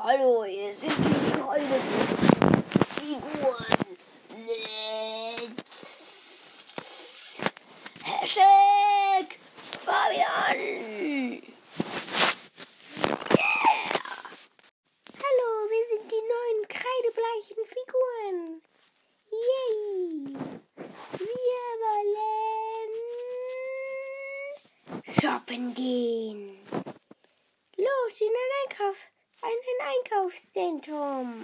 Hallo, hier sind die kleinen Figuren. Let's Hashtag Fabian. Yeah. Hallo, wir sind die neuen kreidebleichen Figuren. Yay! Wir wollen shoppen gehen. Los, in ein Einkauf, in ein Einkaufszentrum.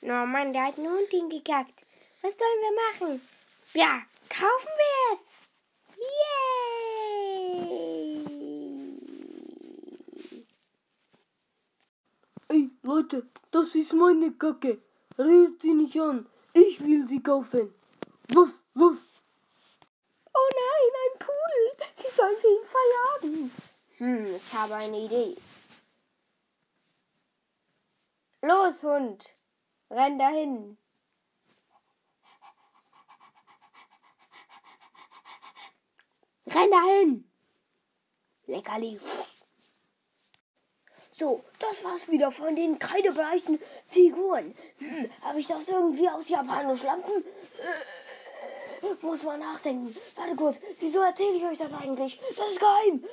No Mann, der hat einen Hund hingekackt. Was sollen wir machen? Ja, kaufen wir es. Yay! Ey, Leute, das ist meine Kacke. Redet sie nicht an. Ich will sie kaufen. Wuff, wuff. Oh nein, ein Pudel. Sie sollen für ihn verjagen. Hm, ich habe eine Idee. Los, Hund. Renn dahin. Renn dahin. Leckerli. So, das war's wieder von den kreidebleichen Figuren. Hm, Habe ich das irgendwie aus japanisch Lampen? Äh, muss mal nachdenken. Warte kurz, wieso erzähle ich euch das eigentlich? Das ist geheim.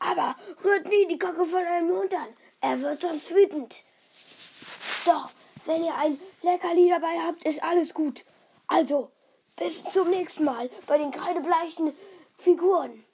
Aber rührt nie die Kacke von einem Hund an. Er wird sonst wütend. Doch, wenn ihr ein Leckerli dabei habt, ist alles gut. Also, bis zum nächsten Mal bei den kreidebleichen Figuren.